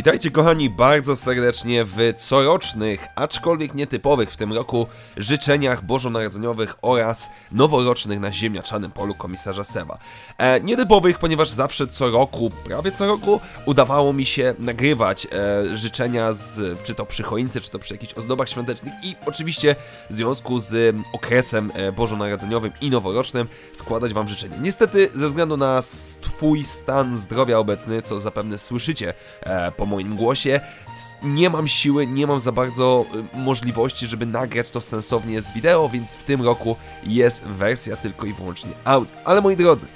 Witajcie kochani bardzo serdecznie w corocznych, aczkolwiek nietypowych w tym roku życzeniach bożonarodzeniowych oraz noworocznych na ziemniaczanym polu komisarza Seba. E, nietypowych, ponieważ zawsze co roku, prawie co roku, udawało mi się nagrywać e, życzenia z, czy to przy choince, czy to przy jakichś ozdobach świątecznych i oczywiście w związku z okresem e, bożonarodzeniowym i noworocznym składać wam życzenia. Niestety ze względu na twój stan zdrowia obecny, co zapewne słyszycie e, po moim głosie. Nie mam siły, nie mam za bardzo y, możliwości, żeby nagrać to sensownie z wideo, więc w tym roku jest wersja tylko i wyłącznie audio. Ale moi drodzy,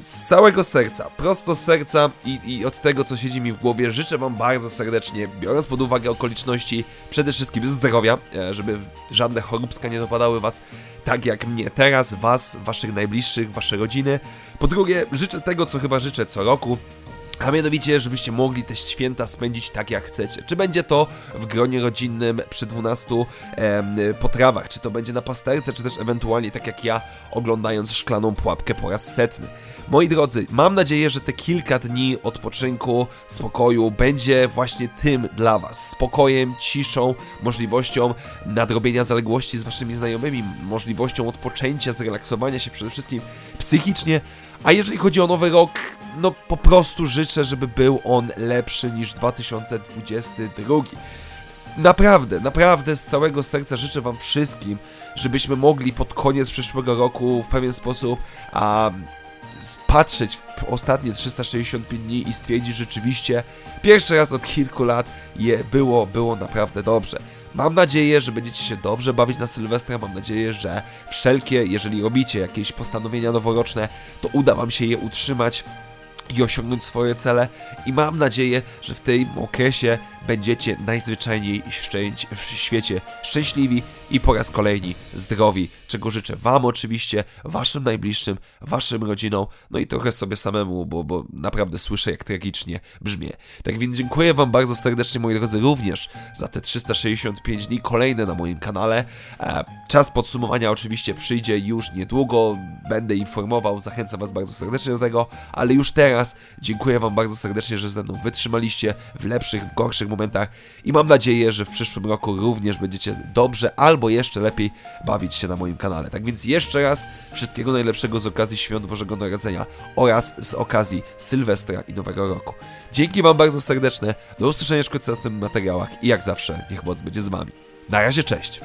z całego serca, prosto z serca i, i, od tego, co siedzi mi w głowie, życzę Wam bardzo serdecznie, biorąc pod uwagę okoliczności, przede wszystkim zdrowia, e, żeby żadne choróbska nie dopadały Was tak jak mnie teraz, Was, Waszych najbliższych, Wasze rodziny. Po drugie, życzę tego, co chyba życzę co roku, a mianowicie, żebyście mogli te święta spędzić tak jak chcecie. Czy będzie to w gronie rodzinnym przy 12 em, potrawach, czy to będzie na pasterce, czy też ewentualnie tak jak ja, oglądając szklaną pułapkę po raz setny. Moi drodzy, mam nadzieję, że te kilka dni odpoczynku, spokoju będzie właśnie tym dla Was. Spokojem, ciszą, możliwością nadrobienia zaległości z Waszymi znajomymi, możliwością odpoczęcia, zrelaksowania się przede wszystkim psychicznie. A jeżeli chodzi o nowy rok, no po prostu życzę, żeby był on lepszy niż 2022. Naprawdę, naprawdę z całego serca życzę Wam wszystkim, żebyśmy mogli pod koniec przyszłego roku w pewien sposób a, patrzeć w ostatnie 365 dni i stwierdzić rzeczywiście, pierwszy raz od kilku lat je było, było naprawdę dobrze. Mam nadzieję, że będziecie się dobrze bawić na Sylwestra. Mam nadzieję, że wszelkie, jeżeli robicie jakieś postanowienia noworoczne, to uda Wam się je utrzymać i osiągnąć swoje cele. I mam nadzieję, że w tym okresie będziecie najzwyczajniej w świecie szczęśliwi i po raz kolejny zdrowi, czego życzę Wam oczywiście, Waszym najbliższym, Waszym rodzinom, no i trochę sobie samemu, bo, bo naprawdę słyszę jak tragicznie brzmię. Tak więc dziękuję Wam bardzo serdecznie moi drodzy również za te 365 dni kolejne na moim kanale. E, czas podsumowania oczywiście przyjdzie już niedługo, będę informował, zachęcam Was bardzo serdecznie do tego, ale już teraz dziękuję Wam bardzo serdecznie, że ze mną wytrzymaliście w lepszych, w gorszych momentach i mam nadzieję, że w przyszłym roku również będziecie dobrze albo jeszcze lepiej bawić się na moim kanale. Tak więc jeszcze raz wszystkiego najlepszego z okazji Świąt Bożego Narodzenia oraz z okazji Sylwestra i Nowego Roku. Dzięki Wam bardzo serdeczne, do usłyszenia w następnych materiałach i jak zawsze niech moc będzie z Wami. Na razie, cześć!